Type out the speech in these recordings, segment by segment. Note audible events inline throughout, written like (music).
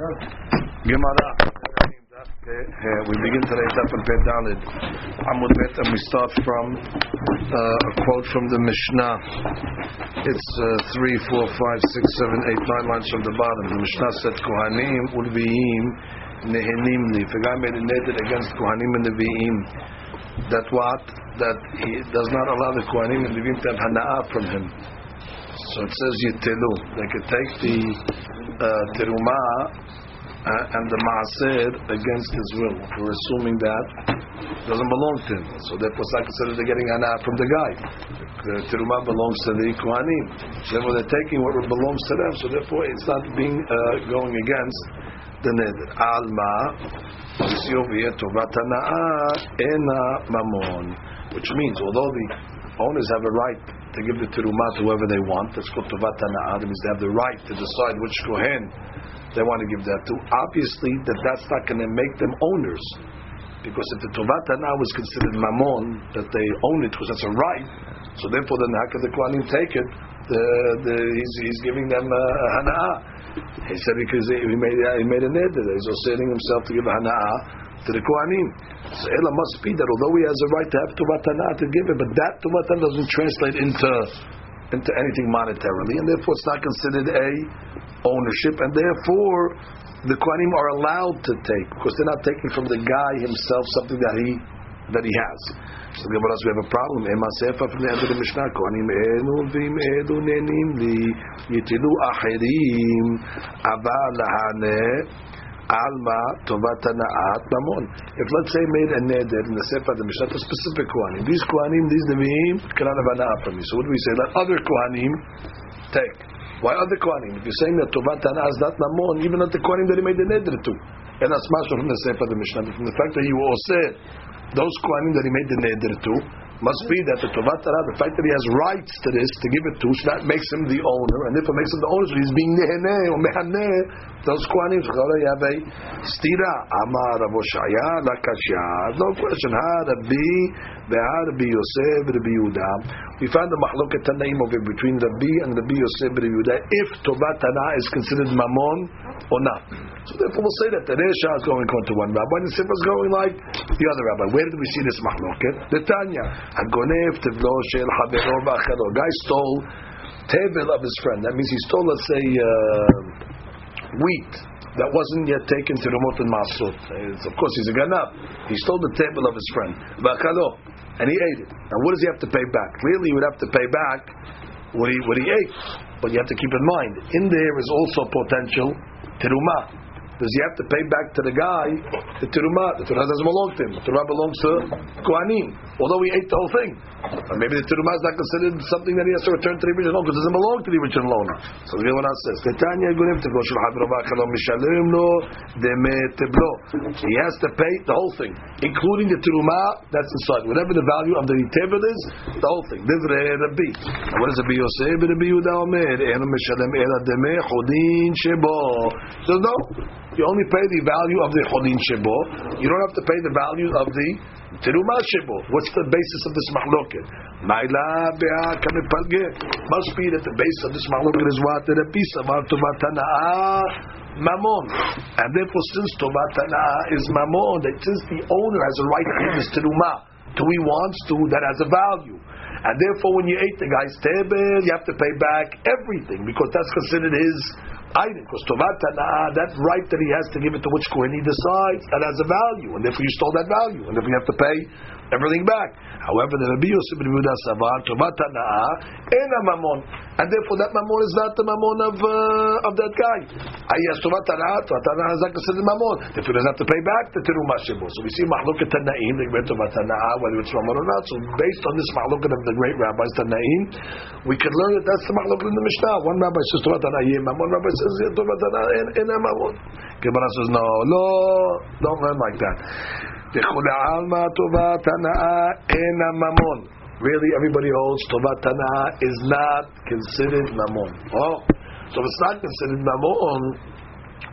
Gemara. We begin today Daf and Pei Dalid Amud Bet, and we start from uh, a quote from the Mishnah. It's uh, three, four, five, six, seven, eight, nine lines from the bottom. The Mishnah said, "Kohanim ulviim nehenim li." If a guy made a neder against Kohanim and Levi'im, that what? That he does not allow the Kohanim and Levi'im to have hana'ah from him. So it says yitelu. They could take the uh, terumah uh, and the maaser against his will. We're assuming that doesn't belong to him. So therefore, considered they're getting anah from the guy. The teruma belongs to the kohanim. Therefore, they're taking what belongs to them. So therefore, it's not being uh, going against the neder. Alma. ena mamon, which means although the owners have a right to give the terumah to whoever they want, that's called tovat hana'ah. That they have the right to decide which kohen they want to give that to. Obviously, that that's not going to make them owners. Because if the Tovat now was considered mamon, that they own it because that's a right, so therefore then how can the Kohanim take it? The, the, he's, he's giving them a hana'ah. He said because he made, he made a neder, he's asserting himself to give a hana'ah to the Kohanim. So Ela must be that although he has a right to have Tuvat to give it, but that Tuvat doesn't translate into into anything monetarily, and therefore it's not considered a ownership, and therefore the Kohanim are allowed to take because they're not taking from the guy himself something that he that he has. So the Gemara we have a problem. From the end of the Mishnah. Kohanim li yitilu achirim alma tovat na'at mamon. If let's say made a neder in the sefer the Mishnah, a specific Kohanim. These Kohanim, these Levi'im, cannot have ana'at from me. So what do we say? Let other Kohanim take. Why other Kohanim? If you're saying that Tovat Tana is not Mamon, even not the Kohanim that he made the Neder to. And that's Masha from the Sefer the Mishnah. From the fact that you all said, those Kohanim that he made the Neder to, must be that the Tovat Tana, the fact that he has rights to this, to give it to, so that makes him the owner. And if it makes him the owner, so he's being Neheneh or Mehaneh, those Kohanim, you have a stira. Amar Rav Oshaya, Lakashya. No question. Ha, Rabbi, Be'ha, Rabbi Yosef, Rabbi Yehuda. We found the mahloket tanaim of it between Rabbi and Rabbi Yosef, Rabbi Yehuda, if Tovat Tana is considered Mamon or not. So therefore we'll say that the Resha is going to one rabbi, and the Sifra is going like the other rabbi. Where did we see this mahloket? The Tanya. Hagonev tevlo shel habero. Guy stole tevel of his friend. That means he stole, let's say, uh, wheat that wasn't yet taken to the Motan Masut. Of course, he's a ganab. He stole the tevel of his friend. V'achelo. And he ate it. Now, what does he have to pay back? Clearly, he would have to pay back what he, what he ate. But you have to keep in mind, in there is also potential terumah does he have to pay back to the guy the terumah? The terumah doesn't belong to him. The terumah belongs to kohanim. Although he ate the whole thing, maybe the terumah is not considered something that he has to return to the original because it doesn't belong to the original owner. So the Gemara says, "Ketanya gunim go mishalim lo demeteblo." He has to pay the whole thing, including the terumah that's inside. Whatever the value of the tevel is, the whole thing. Divrei Rabbi. What does Rabbi Yosef Rabbi Yehuda Omer? Eno mishalem ela deme chodin shebo. So no. You only pay the value of the Chodin Shebo. You don't have to pay the value of the Terumah Shebo. What's the basis of this mahloket? Maila be'a Must be that the basis of this mahloket is what? The piece of Tomatana Mamon. And therefore, since Tomatana is Mamon, that since the owner has a right to this Terumah to he wants to, that has a value. And therefore, when you ate the guy's tevel, you have to pay back everything because that's considered his item. Because Tovat that right that he has to give it to which Kohen he decides, that has a value. And therefore you stole that value. And therefore you have to pay everything back. However, the Rabbi Yosef ben Yehuda Savar, Tovat and a mamon. And therefore that mamon is not the mamon of, uh, of that guy. Tana'ah, Tovat Tana'ah is not considered mamon. Therefore he doesn't have to pay back the Terumah Shebo. So we see Mahlukat Tana'im, the great Tovat whether it's mamon or not. So based on this Mahlukat of the great rabbis Tana'im, we can learn that that's the Mahlukat in the Mishnah. One rabbi says Tovat Tana'ah, mamon, rabbi says Tovat Tana'ah, and a mamon. Gemara says, no, no, don't learn like that. Really, everybody holds Tovat is not considered Mamon. Oh, so if it's not considered Mamon,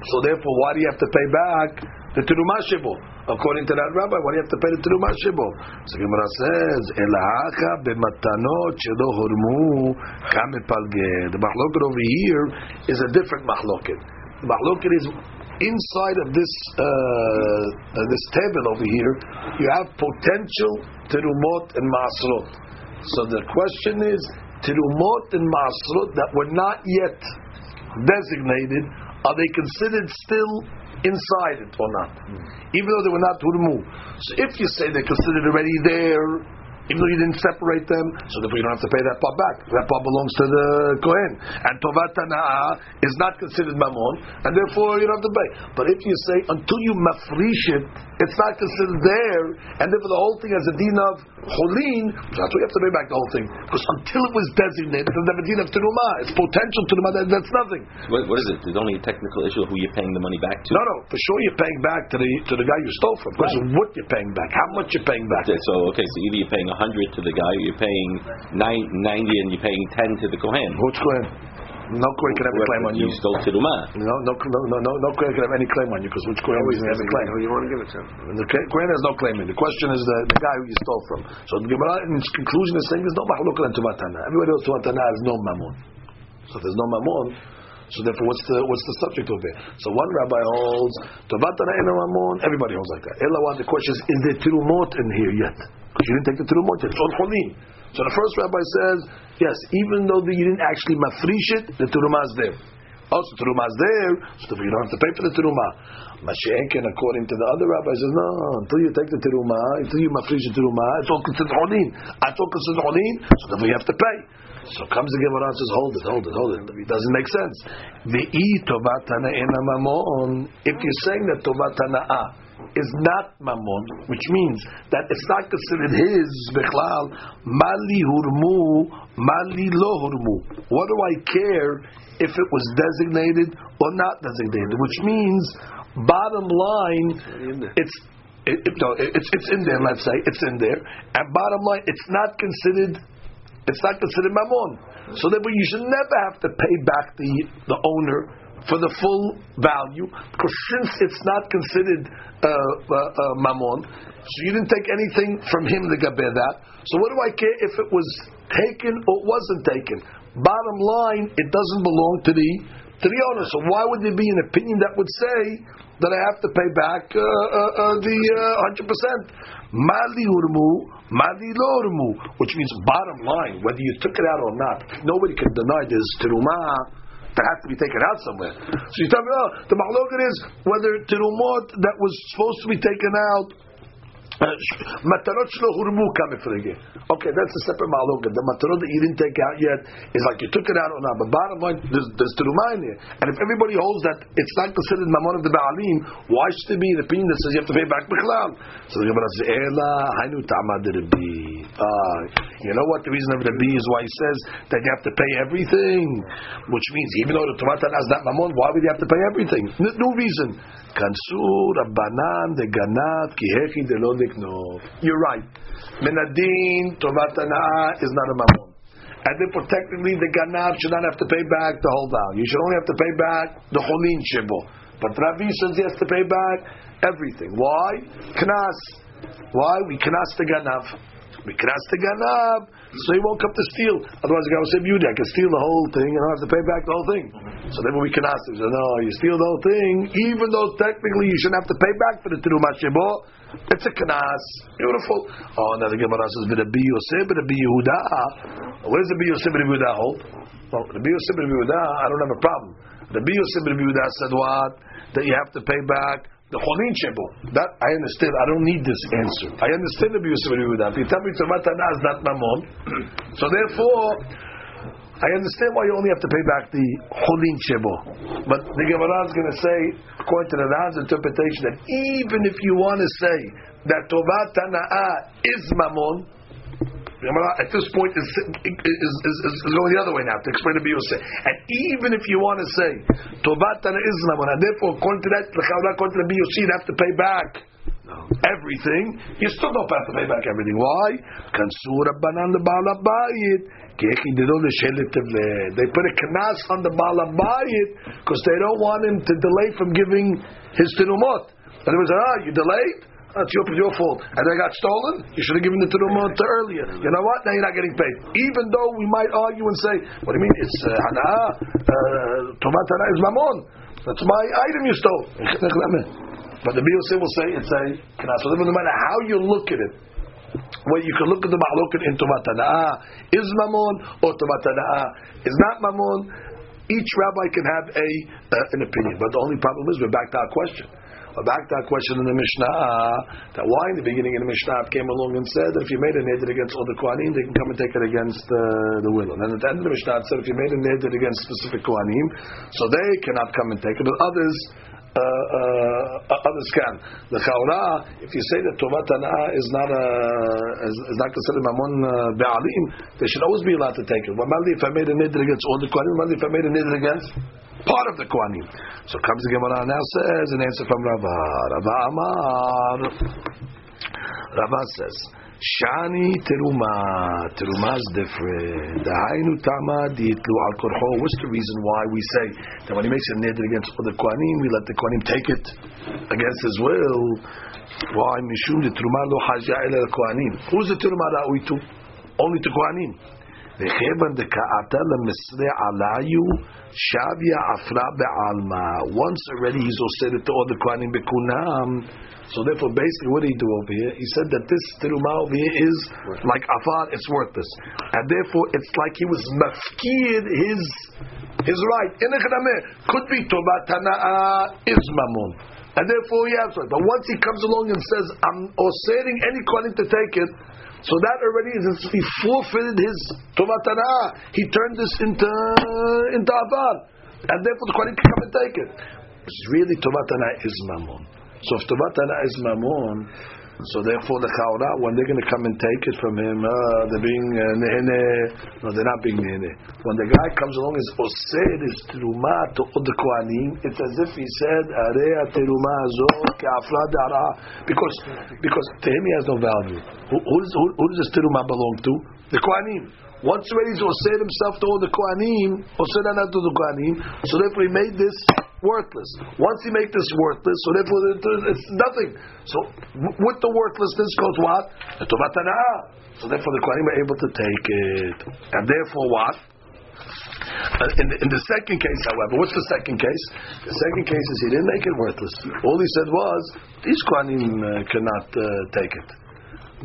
so therefore, why do you have to pay back the Terumah Shebo? According to that rabbi, why do you have to pay the Terumah Shebo? So Gemara says, Elahacha b'matanot shelo hormu kamepalge. The machloket over here is a different machloket. The machloket is inside of this uh, uh, this tevel over here, you have potential terumot and masrot. So the question is, terumot and masrot that were not yet designated, are they considered still inside it or not? Even though they were not hurmu. So if you say they're considered already there, even though you didn't separate them, so therefore you don't have to pay that part back. That part belongs to the Kohen. And Tovat Tana'ah is not considered Mammon, and therefore you don't have to pay. But if you say, until you mafrish it, it's not considered there, and therefore the whole thing has a din of Cholin, that's why you have to pay back the whole thing. Because until it was designated, it doesn't have a din of Terumah. It's potential Terumah, that, that's nothing. What, what is it? There's only a technical issue of who you're paying the money back to. No, no, for sure you're paying back to the to the guy you stole from. Because Right. what you're paying back, how much you're paying back. So okay, so either you're paying hundred to the guy, you're paying nine, 90 and you're paying ten to the kohen. Which Kohen? No Kohen can have a claim on you. You stole terumah. No, no, no, no, no, no Kohen can have any claim on you because which Kohen doesn't have a claim? Who you want to give it to? The Kohen Kohen has no claim in. The question is the, the guy who you stole from. So the Gemara in its conclusion is saying there's no mahaluk on Tuvatana. Everybody else Tuvatana has no mammon. So if there's no mammon. So therefore, what's the what's the subject over here? So one rabbi holds Tuvatana in a. Everybody holds like that. Ella, the question is, is there tirumot in here yet? Because you didn't take the tirumot yet. It's on cholim. So the first rabbi says, yes, even though the, you didn't actually mafrish it, the tirumah is there. Oh, also, terumah is there, so you don't have to pay for the terumah. Mashiach, according to the other rabbis, says no. Until you take the terumah, until you mafrish the terumah, it's all considered holin. It's all considered holin, so therefore you have to pay. So comes the Gemara and says, hold it, hold it, hold it. It doesn't make sense. The i tovatana ena mamon. If you're saying that tovatana is not mamon, which means that it's not considered his bechlal. Mali hurmu, mali lo hurmu. What do I care if it was designated or not designated? Which means, bottom line, it's it, it, no, it- it's it's in there. Let's say it's in there, and bottom line, it's not considered. It's not considered mammon. So therefore, you should never have to pay back the the owner for the full value because since it's not considered uh, uh, uh, so you didn't take anything from him to gaber that. So what do I care if it was taken or wasn't taken? Bottom line, it doesn't belong to the to the owner. So why would there be an opinion that would say that I have to pay back uh, uh, uh, the hundred percent? Mali urmu, which means bottom line, whether you took it out or not, nobody can deny there's terumah that has to be taken out somewhere. So you tell me, oh, the mahloket is whether terumot that was supposed to be taken out. Uh, Matarot shlo hurmu kamifrege. Okay, that's a separate mahloket. The matarot that you didn't take out yet is like you took it out or not. But bottom line, there's, there's terumah in here. And if everybody holds that it's not considered mamon of the baalim, why should there be an opinion that says you have to pay back bichlal? So the Gemara says, "Ela hainu ta'amad Rabbi." Uh, you know what the reason of the Rabbi is why he says that you have to pay everything, which means even though the Tumat is not mamon, why would you have to pay everything? No, no reason. Kansu Rabbanan de Ganav ki hechi de lo liknov. You're right. Menadin Tumat is not a mamon. And therefore, technically, the ganav should not have to pay back the whole value. You should only have to pay back the cholin shibo. But Ravi says he has to pay back everything. Why? Knas. Why? We knas the ganav. We knas the so he won't come to steal. Otherwise, the guy will say, "Beauty, I can steal the whole thing, and I have to pay back the whole thing." So then, we knas him, he says, "No, you steal the whole thing, even though technically you shouldn't have to pay back for the terumat shibo. It's a knas. Beautiful. Oh, now the Gemara says, "V'Rabbi Yosef, Rabbi Yehuda." Where does Rabbi Yosef, Rabbi Yehuda hold? Well, Rabbi Yosef, Rabbi Yehuda, I don't have a problem. Rabbi Yosef, Rabbi Yehuda said what? That you have to pay back the cholin shebo. That I understand. I don't need this answer. I understand the Yosef, Rabbi Yehuda. If you tell me Tzormat Tanah is not mamon, (clears throat) so therefore. I understand why you only have to pay back the cholin shebo, but the Gemara is going to say, according to the Ran's interpretation, that even if you want to say that tovat tanaa is mamon, the Gemara at this point is, is, is, is, going the other way now to explain the Yosef. And even if you want to say tovat tanaa is mamon, and therefore according to that, according to Yosef, you have to pay back everything, you still don't have to pay back everything. Why? They put a knas on the balabayit because they don't want him to delay from giving his terumot. And they say, ah, you delayed? That's your, your fault. And they got stolen? You should have given it to the tenumot earlier. You know what? Now you're not getting paid. Even though we might argue and say, what do you mean? It's uh, hana, uh, hana is mamon. That's my item you stole. (laughs) But the Bill will say it's a knas. No matter how you look at it, well, you can look at the ma'loket in Tomat is mamon or Tomat is not mamon. Each rabbi can have a uh, an opinion, but the only problem is we're back to our question. We're back to our question in the Mishnah that why in the beginning in the Mishnah came along and said that if you made a neder against all the Kohanim, they can come and take it against uh, the will. And then at the end of the Mishnah it said if you made a neder against specific Kohanim, so they cannot come and take it, but others uh, uh, others can. The Chaura, if you say that Tovat is not a, is, is not considered Mammon uh, Be'alim, they should always be allowed to take it. Well, if I made a nidr against all the Kohanim, if I made a nidr against part of the Kohanim. So comes the Gemara now says an answer from Rava. Rava Amar. Rava says, Shani teruma. Teruma is different. Tama diitlu. What's the reason why we say that when he makes a neder against the kohanim, we let the kohanim take it against his will? Why? Mishum the teruma lo haja ela kohanim. Who's the teruma that we to? Only to kohanim. וכיוון דקאתה למסרה עליו shavia afra be'alma. Once already he's said it to all the kohanim bekunam. So therefore, basically, what did he do over here? He said that this teruma over here is like afar, it's worthless, and therefore it's like he was mafkid his his right. In could be tobat tana'a is mamun, and therefore he has right. But once he comes along and says, "I'm osering any kohanim to take it," so that already is he forfeited his tobat. He turned this into into afar, and therefore the kohanim can come and take it. It's really tobat is mamun. So if Tovat is Mamon, so therefore the Chaura, when they're going to come and take it from him, uh, they're being uh, nehene. No, they're not being nehene. When the guy comes along and says, Osed is teruma to the Kohanim, it's as if he said, Area teruma zot ke'afra dara. Because, because to him he has no value. Who, does, who, who does this teruma belong to? The Kohanim. Once he's osed himself to all the Kohanim, osed not to the Kohanim, so therefore he made this worthless. Once you make this worthless, so therefore it's nothing. So with the worthlessness goes what? So therefore the Kohanim are able to take it. And therefore what? In, the, in the second case, however, what's the second case? The second case is he didn't make it worthless. All he said was, these Kohanim uh, cannot uh, take it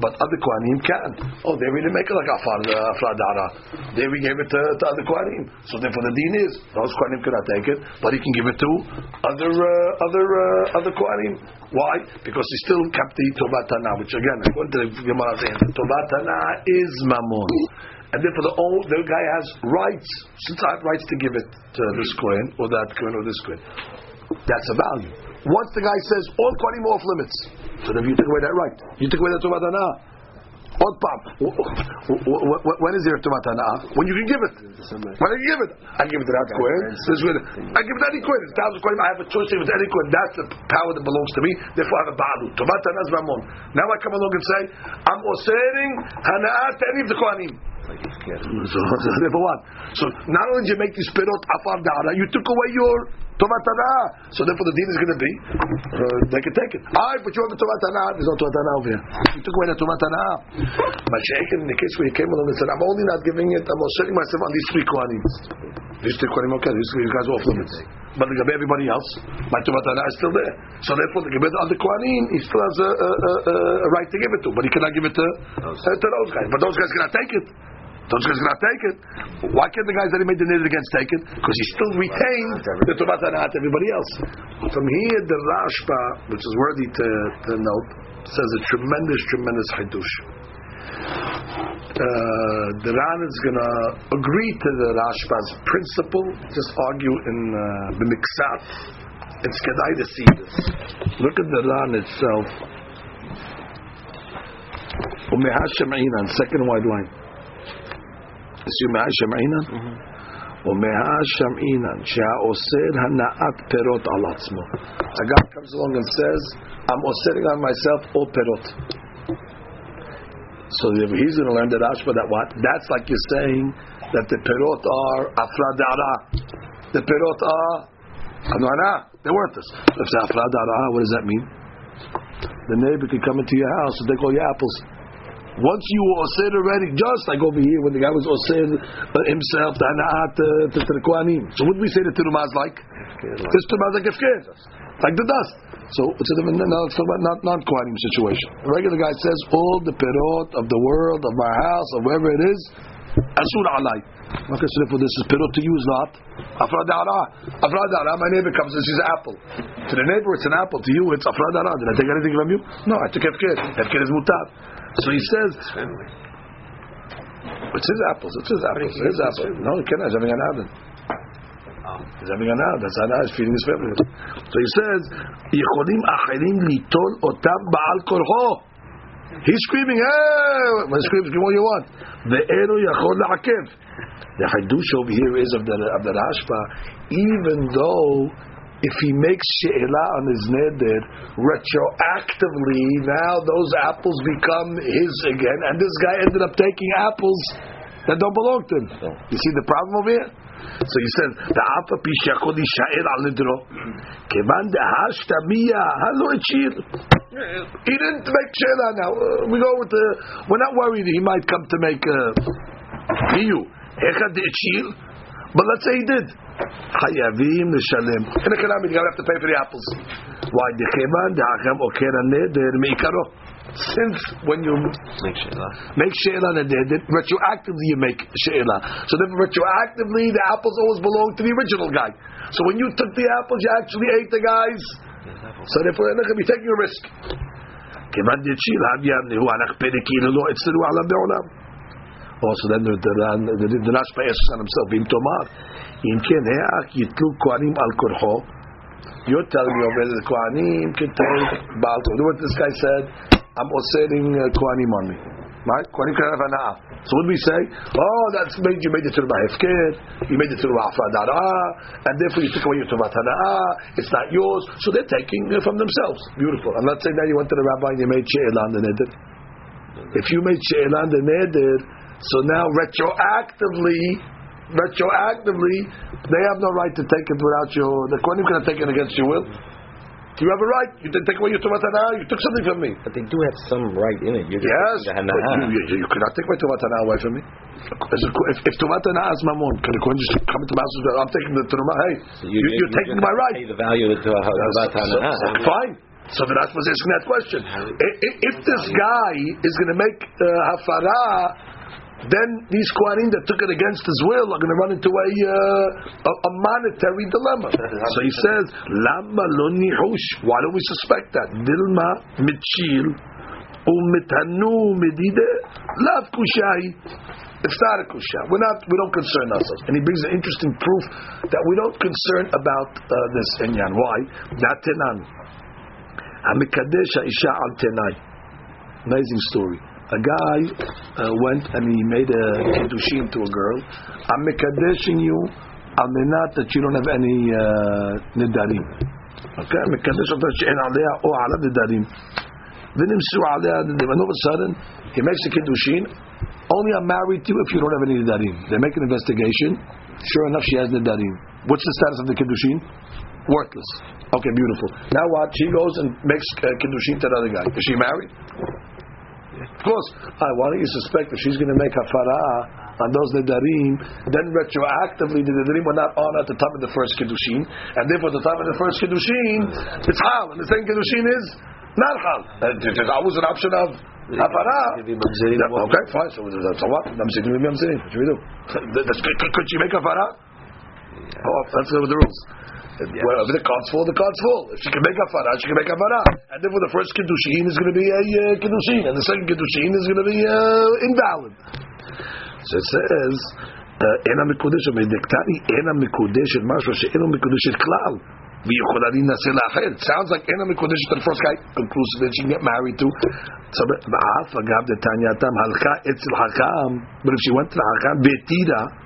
but other Kohanim can. Oh, they really make it like Afar uh, Afradara. There we gave it to, to other Kohanim. So therefore the deen is those Kohanim cannot take it, but he can give it to other uh, other uh, other Kohanim. Why? Because he still kept the Tobatana, which again, according to the Gemara, Tobatana is Mammon. And therefore the, old, the guy has rights, since I have rights to give it to this coin, or that coin, or this coin. That's a value. Once the guy says, all Kohanim off limits, so then you took away that right. You took away that Tumat Hana'ah. Pop. When is there Tumat Hana'ah? When you can give it. When I can give it. I give it to that Kohen. I give it to any Kohen. It's thousand Kohen. I have a choice to give it to any Kohen. That's the power that belongs to me. Therefore I have a Ba'alu. Tumat Hana'ah is Ramon. Now I come along and say, I'm osering Hana'ah to any of the Kohanim. (laughs) So, therefore what? So not only did you make this perot afar dara, you took away your Tomat So therefore the deal is going to be, uh, they can take it. I but you have the Tomat There's no Tomat over here. You took away the Tomat But in the case where he came along and said, I'm only not giving it, I'm setting myself on these three Kohanim. Three Kohanim, okay, these, guys are off limits. But the Gabe, everybody else, my Tomat is still there. So therefore the Gabe, the other Kohanim, he still has a, a, a, a, right to give it to, but he cannot give it to, uh, to those guys. But those guys cannot take it. Those guys cannot take it. Why can't the guys that he made the nidr against take it? Because he still retained the Tubat Hanat everybody else. From here, the Rashba, which is worthy to, to note, says a tremendous, tremendous Hidush uh, the Ran is going to agree to the Rashba's principle, just argue in uh, the uh, Miksat. It's Kedai to see this. Look at the Ran itself. Umehashemainan, second white line. Is you Mehashem Einan? Umehashem Einan, Hana'at Perot alatzmo. A guy comes along and says, I'm osering on myself all Perot. So he's going to learn that Ashba that what? That's like you're saying that the perot are afradara. The perot are anwana. They're worthless. If it's afradara, what does that mean? The neighbor can come into your house and take all your apples. Once you were osir already, just like over here when the guy was osir uh, himself, the hana'at uh, to the Kohanim. So what do we say the Tirumah is like? This tumah is like hefker, like the dust. So it's a different. Now let's talk about not non kohanim situation. A regular guy says all the perot of the world, of my house, or wherever it is, asur alai. Okay, so therefore this is perot to you is not afradara. Afradara. My neighbor comes and sees an apple. To the neighbor, it's an apple. To you, it's afradara. Did I take anything from you? No, I took hefker. Hefker is mutar. So he says. It's his apples. It's his apples. It's his apples. No, he can't. He's having an adon. He's having an adon. That's Anah is feeding his family. So he says, יכולים אחרים ליטול אותם בעל כורחו. He's screaming, hey! When he screams, give what you want. ואינו יכול לעכב. The hadush over here is of the, of the Rashba, even though if he makes she'ela on his neder, retroactively, now those apples become his again, and this guy ended up taking apples that don't belong to him. You see the problem over here? So he says, the alpha pishakod yisha'er al nidro, kevan dehashta miya halo echir. He didn't make she'ela now. Uh, we go with the, we're not worried he might come to make miyu. Echad echir. But let's say he did. L'shalem. In you're going to have to pay for the apples. Why? Decheman da'achem okera neder meikaro since when you make she'ela, make she'ela that retroactively you make she'ela. So then retroactively, the apples always belong to the original guy. So when you took the apples, you actually ate the guys. So therefore, you're going to be taking a risk. Also, then the the Rashba asks on himself, "Im tomar, im ken heach yitlu kohanim al korho." You're telling me over the kohanim can take baal. Look what this guy said. I'm osering uh, Kohanim on me. Right? Kohanim can have ana'ah. So what do we say? Oh, that's made you made the Hefker, you made it to Afadara, and therefore you took away your Tovat Hana'ah, it's not yours. So they're taking it from themselves. Beautiful. I'm not saying that you went to the rabbi and you made She'elah on the Neder. If you made She'elah on the Neder, so now retroactively, retroactively, they have no right to take it without your. The Kohanim cannot take it against your will. Do you have a right. You didn't take away your Tumat You took something from me. But they do have some right in it. You're Yes, but you, you, you cannot take my Tumat away from me. If, if Hana'ah is Mammon, can the just come into my house I'm taking the Tumat? Hey, So you, you're, you're taking my right. Pay the value to about So- hana'ah. Fine. So the Rashba is asking that question. I- i- If this guy is going to make uh, hafara, then these Kohanim that took it against his will are going to run into a, uh, a, a monetary dilemma. So he says, Lama lo nihush. Why do we suspect that? Dilma mitchil umitanu medide lav kushai. It's not a kusha. We're not. We don't concern ourselves. And he brings an interesting proof that we don't concern about uh, this inyan. Why? Datenan. Hamikadesh isha al tenai. Amazing story A guy uh, went and he made a kiddushin to a girl. I'm mikadeshing you al menat that you don't have any uh, nidarim. Okay, I'm mikadesh אותה שאין עליה או עליו nidarim. ונמסו עליה nidarim. And all of a sudden, he makes a kiddushin. Only I'm married to you if you don't have any nidarim. They make an investigation. Sure enough, she has nidarim. What's the status of the kiddushin? Worthless. Okay, beautiful. Now what? She goes and makes uh, kiddushin to another guy. Is she married? Of course. Uh, why don't you suspect that she's going to make hafara on those nedarim, then retroactively the nedarim were not on at the time of the first kiddushin, and therefore at the time of the first kiddushin, it's hal, and the second kiddushin is not hal. There's always an option of hafara. Okay, fine. So, so what? Mamzerim, mamzerim. What should we do? (laughs) Could could she make hafara? How often? Oh, that's the rules. Yeah. Wherever the cards fall, the cards fall. If she can make a farah, she can make a farah. And therefore, the first kiddushin is going to be a uh, kiddushin, and the second kiddushin is going to be uh, invalid. So it says, "Ena uh, mikudeshet mediktani, ena mikudeshet mashva she'enu mikudeshet klal." Sounds like Ena Mikodesh the first guy conclusive that she can get married to. So But if she went to the Hakam, Betira,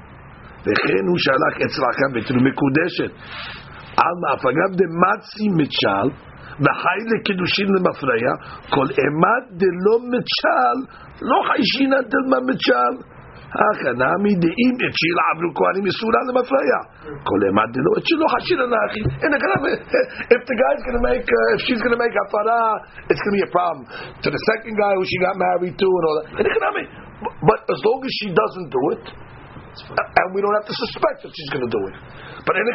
וכן הוא שהלך אצל חכם והתירה מקודשת. על מאף אגב דמצי מצ'ל, וחי לקידושין למפרע, כל אימת דלא מצ'ל, לא חיישינא דלמה מצ'ל. הכנמי דאם אצ'יל עברו כהנים מסורה למפרע. כל אימת דלא אצ'יל לא חיישינא לאחי. And the Kanami, if the guy's going to make, uh, if she's going to make hafara, it's going to be a problem. To the second guy who she got married to and all that. And the Kanami, but as long as she doesn't do it, and we don't have to suspect that she's going to do it. But in the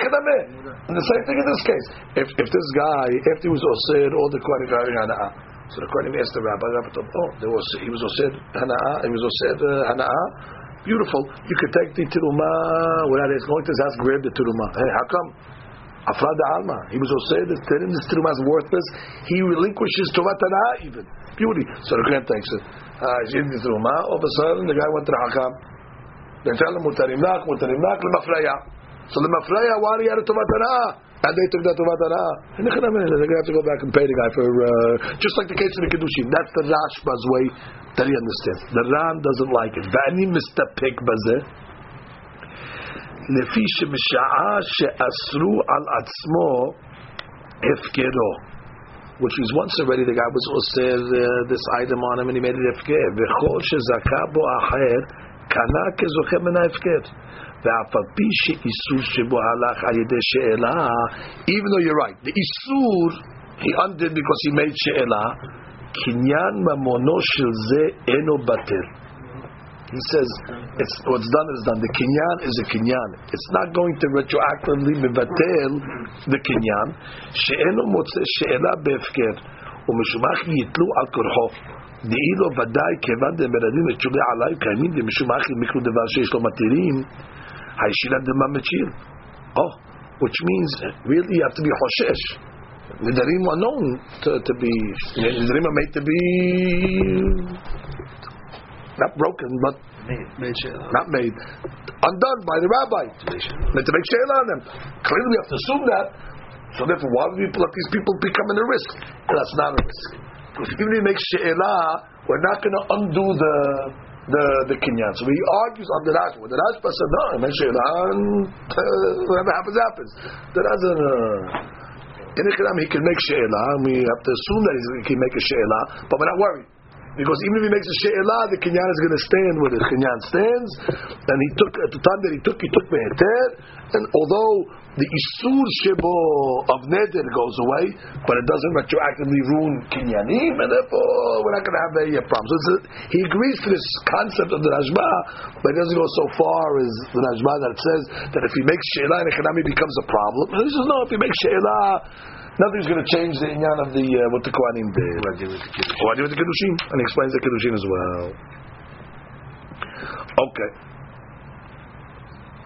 and the same thing in this case. If if this guy, after he was osir, all the Kohanim having hana'ah, so the Kohanim asked the rabbi, rabbi told, oh, there was, he was osir hana'ah, he was osir uh, beautiful. You could take the teruma without it's going to his grab the teruma. Hey, how come? Afrad alma. He was osir, the this teruma is worthless. He relinquishes hana'ah even. Beauty. So the Kohen takes it. Uh, he's eating the teruma. All of a sudden, the guy went to the hakam. נצא למותרים לך, מותרים לך, למפריה. So the mafraya, why do you have a tuvat And they took that tuvat. And they're going to have to go back and pay the guy for, uh, just like the case of the Kiddushin. That's the Rashba's way that he understands. The Ran doesn't like it. Vani ואני מסתפק בזה. לפי שמשעה שאסרו על עצמו הפקרו. Which is once already the guy was also uh, this item on him and he made it הפקר. וכל שזכה בו אחר קנה כזוכה מן ההפקר ואף על פי שאיסור שבו הלך על ידי שאלה, even though you're right, the איסור, he undid because he made שאלה, קניין ממונו של זה אינו בטל. He says, it's, what's done is done. The kinyan is a kinyan. It's not going to retroactively mevatel the kinyan. שאינו מוצא שאלה בהפקר, ומשום כך יתלו על כורחו. דהי לו ודאי כיוון דמרדים לתשובה עליי קיימים דמשום כך מקרו דבר שיש לו מתירים Haishila de Mamachir. Oh, which means really you have to be Hoshesh. Nidarim are known to, to be, Nidarim are made to be not broken, but made, not made, undone by the rabbi. Meant to make shayla on them. Clearly, we have to assume that. So therefore, why would we let these people become in a risk? That's not a risk. Because if you make she'elah, we're not going to undo the the the kinyan. So he argues on the Rashba. The Rashba said, no, I mentioned whatever happens, happens. That doesn't. Uh, in Ikram, he can make she'elah, and we have to assume that he can make a she'elah, but we're not worried. Because even if he makes a she'elah, the kinyan is going to stand where the kinyan stands. And he took, at the time that he took, he took meheter. And although the isur shebo of neder goes away, but it doesn't retroactively ruin kinyanim, and therefore we're not going to have a, a problem. So he agrees to this concept of the Rashba, but he doesn't go so far as the Rashba that says that if he makes she'elah and economy becomes a problem. He says, no, if he makes she'elah, nothing's going to change the inyan of the uh, what the Kohanim did. What do with the Kiddushin? And he explains the Kiddushin as well. Okay.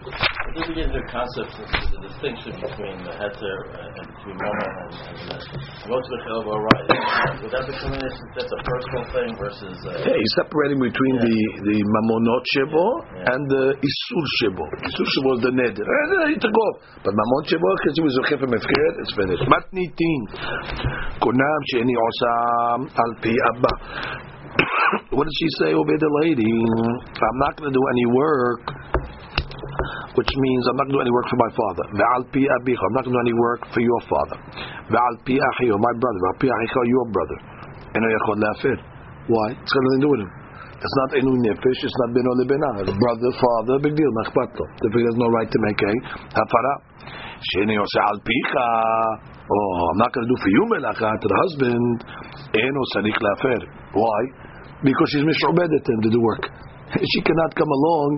I think we get into the concept, the distinction between the heter and between mama and, and most of the chelva right. That become an that's a personal thing versus? Uh, yeah, he's separating between yeah. the the mamonot shebo yeah. and the isur shebo. Isur shebo is the neder. Eh, he took off, but mamon shebo because he was a chef mefkir, it's finished. Matnitin kunam she'eni osam al pi abba. (coughs) What did she say? Obey the lady. I'm not going to do any work which means I'm not going to do any work for my father. I'm not going to do any work for your father. my brother. your brother. Why? It's got nothing to do with him. It's not enu nefesh. It's not beno lebena. Brother, father, big deal. Machpato. Therefore, he has no right to make a hafara. Sheni yose al. Oh, I'm not going to do for you melacha to the husband. Eno sarich lafer. Why? Because she's mishobedet him to do work. (laughs) she cannot come along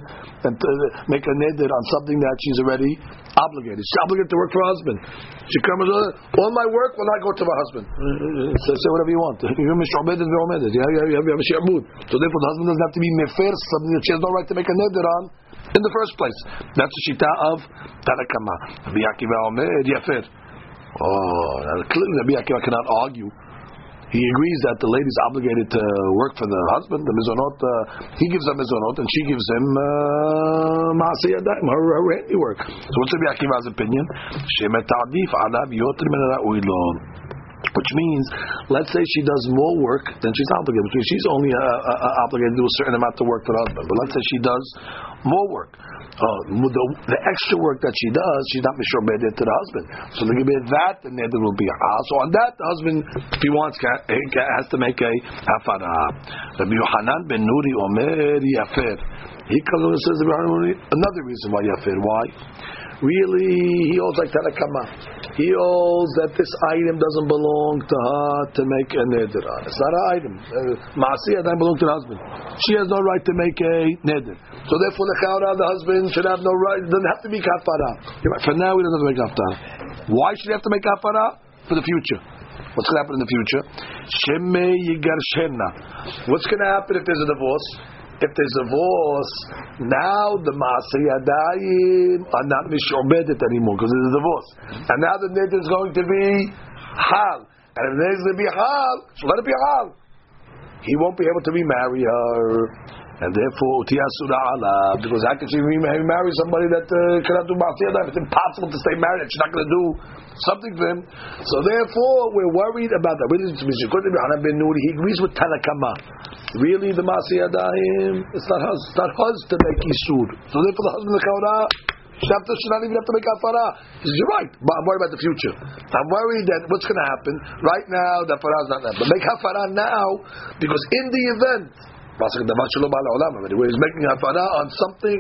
and uh, make a neder on something that she's already obligated. She's obligated to work for her husband. She comes, uh, all my work will not go to my husband. So say whatever you want. You're mishobed and ve'omedet. You have, you have, you have a shi'abud. So therefore the husband doesn't have to be mefer, something that she has no right to make a neder on in the first place. That's the shita of Tanakama. Rabbi Akiva Omer, Yafer. Oh, clearly Rabbi Akiva cannot argue he agrees that the lady is obligated to work for the husband. The mizonot, uh, he gives her mizonot, and she gives him uh, her, her handiwork. So what's Rabbi Akiva's opinion? Which means, let's say she does more work than she's obligated. Means she's only uh, uh, uh, obligated to do a certain amount of work for the husband. But let's say she does more work uh, the, the, extra work that she does, she's not mishobedet to the husband. So the give that, the neder will be a So on that, the husband, if he wants, has to make a hafara. Rabbi Yohanan ben Nuri Omer Yafer. He comes and says another reason why Yafer. Why? Really, he holds like Tanakama. He holds that this item doesn't belong to her to make a neder on. It's not an item. Uh, Maasiyah doesn't belong to the husband. She has no right to make a neder. So therefore, the chawra, the husband should have no right. Doesn't have to be kafara. For now, he doesn't have to make kafara. Why should he have to make kafara? For the future. What's going to happen in the future? What's going to happen if there's a divorce? If there's a divorce, now the Maasiyadayim are not mishobedet anymore because there's a divorce. And now the neder is going to be hal. And if the neder is going to be hal, so let it be hal. He won't be able to remarry her. And therefore, utiyasura ala, because how can she remarry somebody that uh, cannot do ma'asiyah? It's impossible to stay married. She's not going to do something for him. So therefore, we're worried about that. Really, he agrees with Tanakama. Really, the ma'asiyah it's not hers. It's not hers to make isur. So therefore, the husband of the kaura Shabta should not even have to make kafara. He says, You're right, but I'm worried about the future. I'm worried that what's going to happen right now, the kafara is not there. But make kafara now, because in the event where he's making hafara on something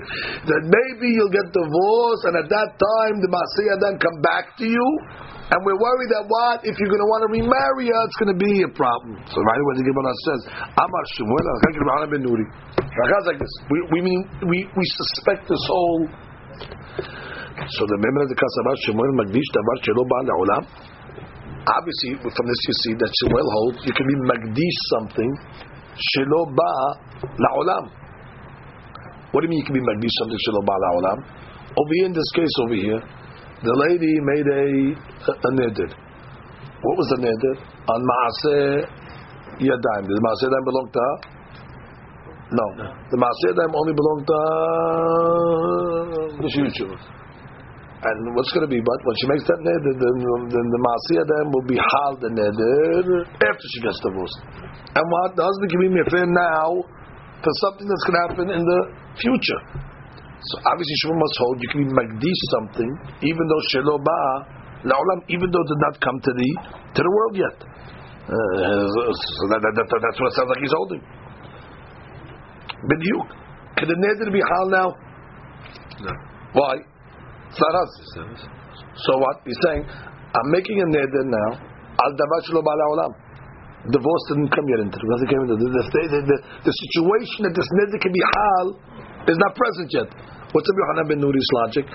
that maybe you'll get divorced, and at that time the masiyah then come back to you, and we're worried that what if you're going to want to remarry her, it's going to be a problem. So right away the Gemara says, "Amar Shmuel ben Nuri." like this. We we mean we we suspect this whole. So the member of the Kasavar Shmuel Magdish Davar Shelo Ba'al Obviously, from this you see that Shmuel holds you can be Magdish something שלא בא לעולם. What do you mean you can be magdish something שלא בא לעולם? Over here in this case over here, the lady made a, a, a neder. What was the neder? On maaseh yadayim. Did the maaseh yadayim belong to her? No. no. The maaseh yadayim only belonged to the future. And what's going to be? But when she makes that neder, then, then the maaseh then will be hal the neder after she gets divorced. And what? The husband can be mefir now for something that's going to happen in the future. So obviously Shmuel must hold you can be magdish something even though shelo ba la'olam even though it did not come to the to the world yet. Uh, so that, that, that, that's what it sounds like he's holding. B'diuk. Can the neder be hal now? No. Why? It's not us. So what? He's saying, I'm making a neder now. Al davar shelo ba la'olam divorce didn't come yet into it. Came into the, the, the, the, situation that this neder can be hal is not present yet. What's Rabbi Yohanan ben Nuri's logic?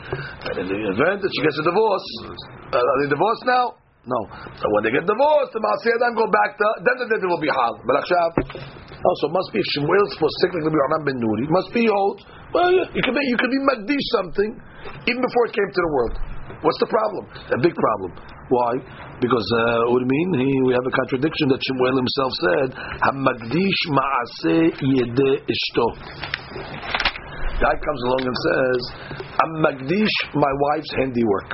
And in the event that she gets a divorce, uh, are they divorced now? No. So when they get divorced, the Maasiyah then go back to, then the neder will be hal. But Akshav, also must be Shmuel supposed to Rabbi Yohanan ben Nuri. Must be old. Well, you could be, you could be magdish something even before it came to the world. What's the problem? A big problem. Why? Because uh, Urmin, he, we have a contradiction that Shemuel himself said, "Hamagdish maaseh yede ishto." Guy comes along and says, "I'm magdish my wife's handiwork."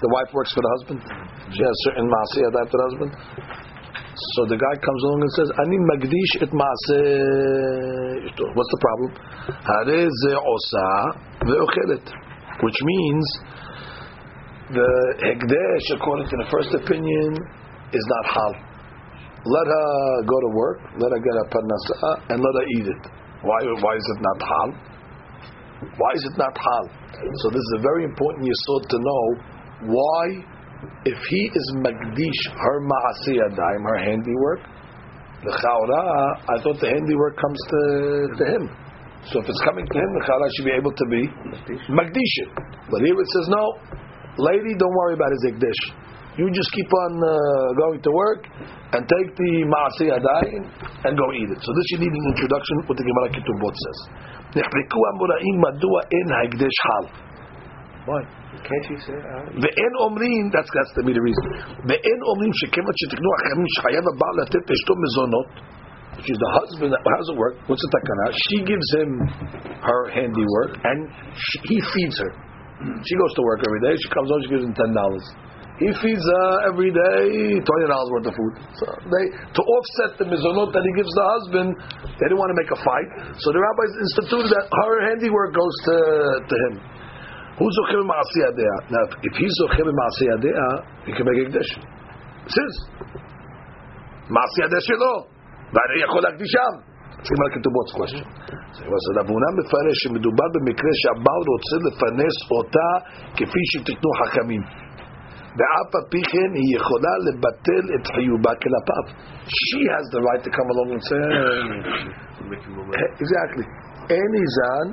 The wife works for the husband. She has certain maaseh after the husband. So the guy comes along and says, "Ani magdish et maaseh ishto." What's the problem? Hare osa which means the hekdesh, according to the first opinion, is not hal. Let her go to work, let her get a parnasa, and let her eat it. Why? Why is it not hal? Why is it not hal? So this is a very important yisod to know why, if he is magdish her maasiyadayim, her handiwork, the chawra, I thought the handiwork comes to, to him. So if it's coming to him, the chala should be able to be magdish But here it says no, lady, don't worry about his ekdesh. You just keep on uh, going to work and take the maaseh adayin and go eat it. So this you need an introduction what the Gemara Ketubot says. נחלקו המוראים מדוע אין ההקדש חל. Why? Can't you say that? ואין אומרים, that's, that's the main reason, ואין אומרים שכיוון שתקנו החכמים שחייב הבעל לתת לאשתו מזונות She's the husband. How does it work? What's the takana? She gives him her handiwork, and she, he feeds her. She goes to work every day. She comes home. She gives him ten dollars. He feeds her every day twenty dollars worth of food. So they to offset the mizonot that he gives the husband, they didn't want to make a fight. So the rabbis instituted that her handiwork goes to to him. Who's zochim ma'asiyadeh? Now, if he's zochim ma'asiyadeh, he can make a dish. It's his. Ma'asiyadeh shelo. והרי יכול להקדישם. צריכים רק כתובות question. אז רב הונא מפרש שמדובר במקרה שהבעל רוצה לפרנס אותה כפי שתיתנו חכמים. ואף על פי כן היא יכולה לבטל את חיובה כלפיו. She has the right to come along and say, exactly. Any zan,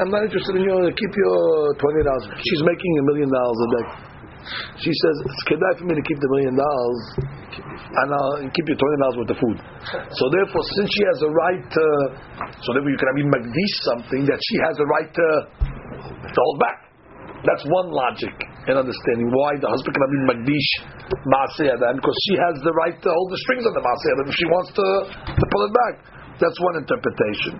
I'm not interested in your, keep your twenty dollars. She's making a million dollars a day. She says, it's kedai for me to keep the million dollars, and I'll keep your twenty dollars worth of food. So therefore, since she has a right to, so therefore you can have magdish something that she has a right to, to hold back. That's one logic and understanding why the husband cannot be magdish maaseh because she has the right to hold the strings on the maaseh if she wants to, to pull it back. That's one interpretation.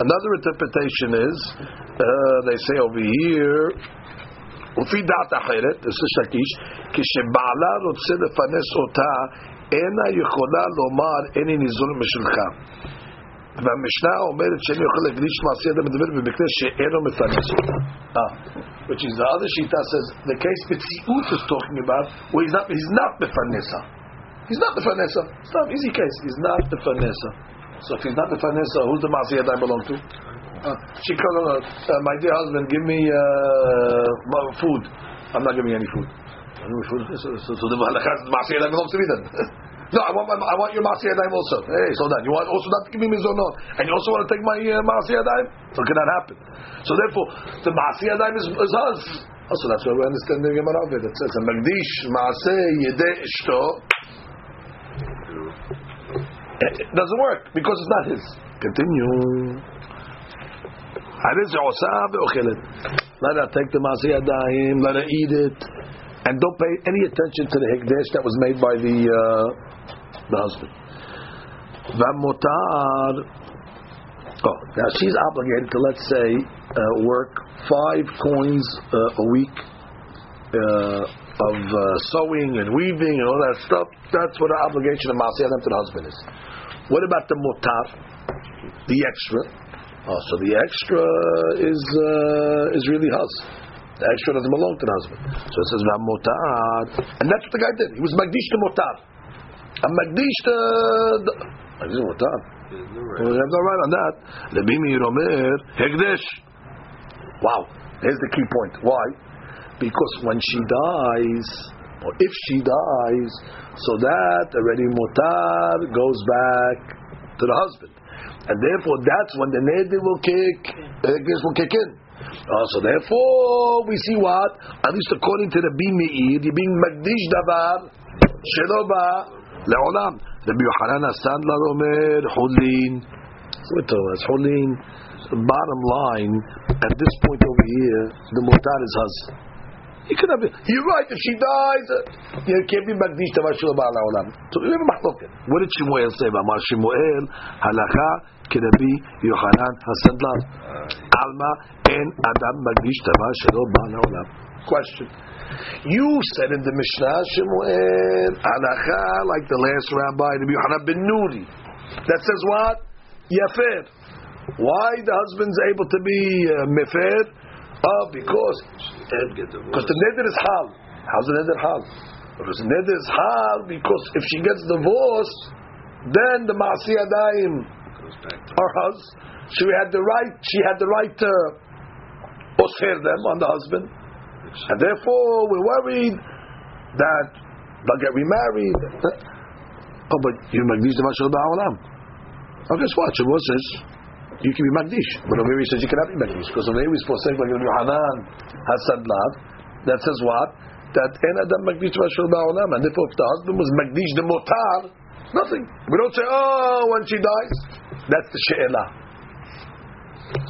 Another interpretation is uh, they say over here. לפי דעת אחרת, זה שקיש, כשבעלה רוצה לפרנס אותה, אינה יכולה לומר איני ניזון משלך. והמשנה אומרת שאין יכול להקדיש מעשי אדם מדבר במקרה שאינו מפרנס אותה. Ah, which is the other shita says the case Mitziut is talking about where he's not he's not mefernesa. He's not mefernesa. It's not an easy case. He's not mefernesa. So if he's not the mefernesa, who's the Masi Yadayim belong to? Uh, she called uh, my dear husband, give me uh, food. I'm not giving any food. So, so, so the (laughs) Masi Yadayim belongs to me then. (laughs) No, I want my, I want your Masi Yadayim also. Hey, so then you want also not to give me mizonot, and you also want to take my uh, Masi Yadayim? So can that happen? So therefore, the Masi Yadayim is, is us. Also, that's why we understand the Gemara of it. It says a Magdish Maaseh Yedei Ishto. It doesn't work because it's not his. Continue. Let her take the Masi Yadayim, let her eat it, and don't pay any attention to the Hekdesh that was made by the uh, the husband. Vamotar. Oh, now she's obligated to let's say uh, work five coins uh, a week uh, of uh, sewing and weaving and all that stuff. That's what the obligation of Masiyah to the husband is. What about the motar, the extra? Oh, so the extra is uh, is really hers. The extra doesn't belong to the husband. So it says motar, and that's what the guy did. He was magdish to motar. A magdish to the motar. We have no right on that. Rabbi Meir Omer hekdesh. Wow, here's the key point. Why? Because when she dies, or if she dies, so that already motar goes back to the husband, and therefore that's when the neder will kick, the hekdesh will kick in. Uh, so therefore, we see what, at least according to the Meir, you're being magdish davar shelo ba leolam. Rabbi Yohanan Sandler Omer Hulin. So it was Hulin. Bottom line, at this point over here, the mutar is hers. You could have. You're right. If she dies, uh, you can't be magdish davar shelo ba leolam. So you have a mahloket. What did Shmuel say? Amar Shmuel halacha כרבי יוחנן הסנדלר. עלמא אין אדם מקדיש דבר שלא בא לעולם. Question. You said in the Mishnah, Shemuel, halacha, like the last rabbi, Rabbi Yohanan ben Nuri, that says what? Yafer. Why the husband's able to be uh, mefer? Oh, because because the neder is hal. How's the neder hal? Because the neder is hal because if she gets divorced, then the ma'asiyadayim are hers. She had the right. She had the right to osher them on the husband, and therefore we're worried that they'll get remarried. Oh, but you magdish the mashal ba'olam. Oh, guess what? Shavuot says you can be magdish, but over here he says you cannot be magdish because over here we're supposed to say like Yohanan has said. That says what? That en adam magdish mashal ba'olam, and therefore if the husband was magdish the motar, nothing. We don't say oh when she dies. That's the she'elah.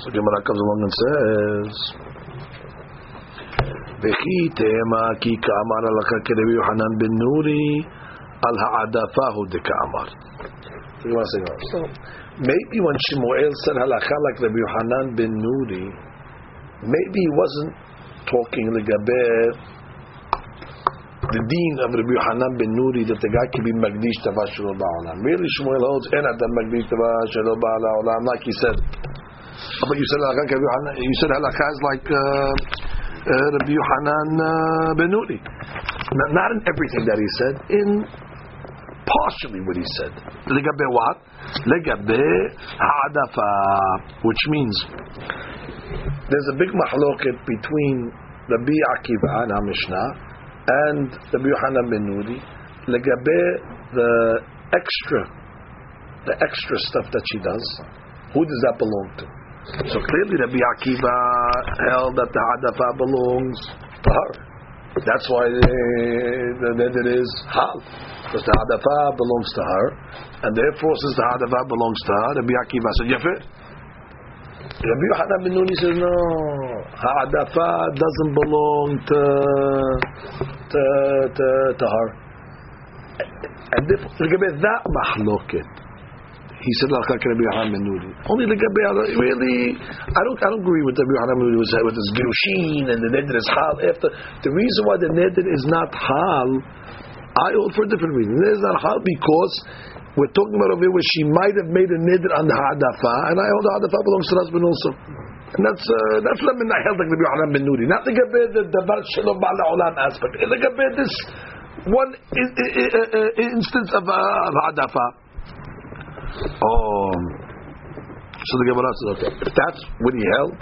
So Gemara comes along and says, "V'chi tema ki ka'amar alaka kerevi Yohanan ben Nuri al ha'adafahu de ka'amar." So maybe when Shmuel said halakha like Rabbi Yohanan ben Nuri, maybe he wasn't talking legaber the dean of Rabbi Yohanan ben Nuri that the guy can be magdish tava shelo ba'olam. Really, Shmuel holds en adam magdish tava shelo ba'olam, like he said. But you said Yohanan. You said halakha is like uh, uh, Rabbi Yohanan uh, ben Nuri. Not, not in everything that he said. In partially what he said. Legabe what? Legabe ha'adafa, which means there's a big mahloket between Rabbi Akiva and Mishnah and Rabbi Yohanan ben Nuri legabe the extra, the extra stuff that she does. Who does that belong to? So clearly Rabbi Akiva held that the hadafa belongs to her. That's why the, the is hal, because the hadafa belongs to her, and therefore, since the hadafa belongs to her, Rabbi Akiva said, "Yafir." Rabbi Yehuda ben Nuri says, "No, hadafa doesn't belong to to to, to her." And therefore, that machloket he said Only legabei really, I don't I don't agree with Rabbi Yohanan ben with this gerushin and the neder is hal after. The reason why the neder is not hal, I hold for a different reason. It is not hal because we're talking about over here where she might have made a neder on the hadafa, and I hold the hadafa belongs to the husband also. And that's uh, that's not I held like Rabbi Yohanan ben Nuri. Not legabei the davar shalom ba'la olam aspect. Legabei this one uh, instance of uh, of hadafa. Oh, so the Gemara says, okay, if that's what he held,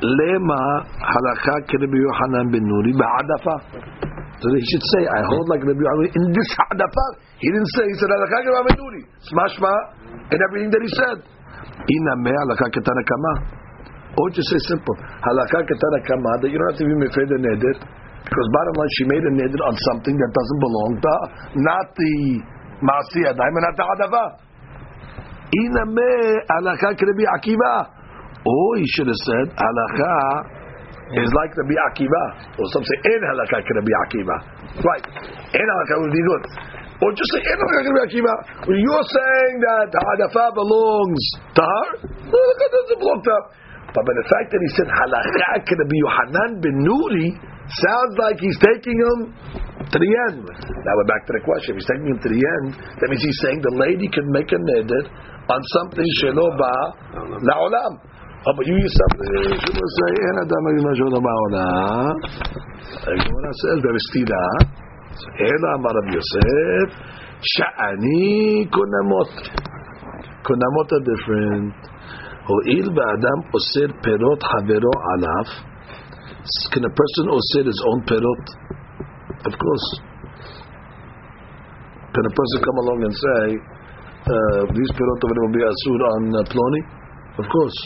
lema halakha Rabbi Yohanan ben Nuri ba'adafa. So he should say, I hold like Rabbi Yohanan in this hadafa. He didn't say, he said halakha Rabbi Yohanan ben Nuri. Smashma and everything that he said. Ina me halakha ketana kama. Or oh, just say simple, halakha ketana kama, that you don't have to be mefed neder. Because bottom line, she made a neder on something that doesn't belong to not the מעשי ידיים and not the hadava. Ina me halakha Rabbi Akiva. Or he should have said halakha is like Rabbi Akiva. Or some say in halakha Rabbi Akiva. Right. In halakha would be good. Or just say in halakha Rabbi Akiva. When you're saying that the hadafa belongs to her, the halakha doesn't belong to her. But by the fact that he said halakha Rabbi Yohanan ben Nuri sounds like he's taking him to the end. Now we're back to the question. If he's taking him to the end, that means he's saying the lady can make a neder on something shelo ba la'olam. Oh, but you something. She will say, "En adam shelo ba'olam." Gemara says, "Bevestida." Ela Amar Rav Yosef, "Sha'ani kunamot." Kunamot are different. Ho'il ba'adam osir perot havero alav. Can a person osir his own perot? Of course. Can a person come along and say, uh, these perot over will be asur on uh, Ploni? Of course.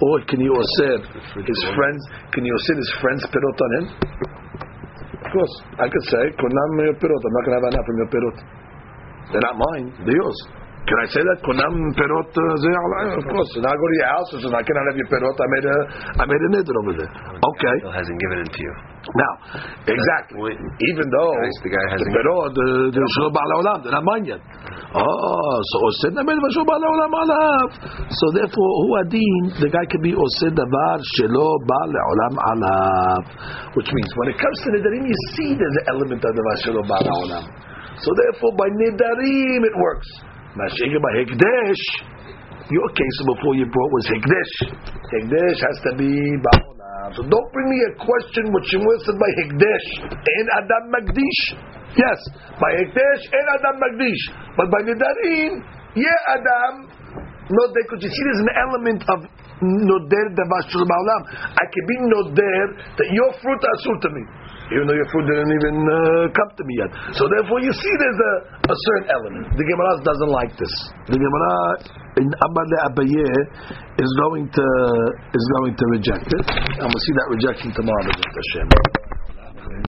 Or can you osir his friends? Can you osir his friends perot on him? Of course. I could say, kunam your perot. I'm not going to have enough from your perot. They're not mine. They're yours. Can I say that? Kunam perot uh, Of course. And I go to your house and say, I cannot have your perot. I made a, I made a nidr over there. Okay. Still hasn't given it to you. Now, exactly. Even though Guys, the guy hasn't. perot, the the shul ba'al olam, they're not mine yet. Oh, so osed na made shul ba'al olam alav. So therefore, hu adin, the guy can be osed davar shelo ba'al olam alav, which means when it comes to nidarim, you see there's an element of davar shelo ba'al olam. So therefore, by nidarim it works. Mashiach by hekdesh. Your case before you brought was hekdesh. Hekdesh has to be ba'olam. So don't bring me a question which you said by hekdesh and adam magdish. Yes, by hekdesh and adam magdish, but by nidarim, yeah adam. No, because you see, there's an element of noder davash ba'olam. I can be noder that your fruit are asur to me even though your food didn't even uh, come to me yet. So therefore, you see, there's a, a certain element. The Gemara doesn't like this. The Gemara in Abba Abaye is going to is going to reject it, and we'll see that rejection tomorrow. Hashem.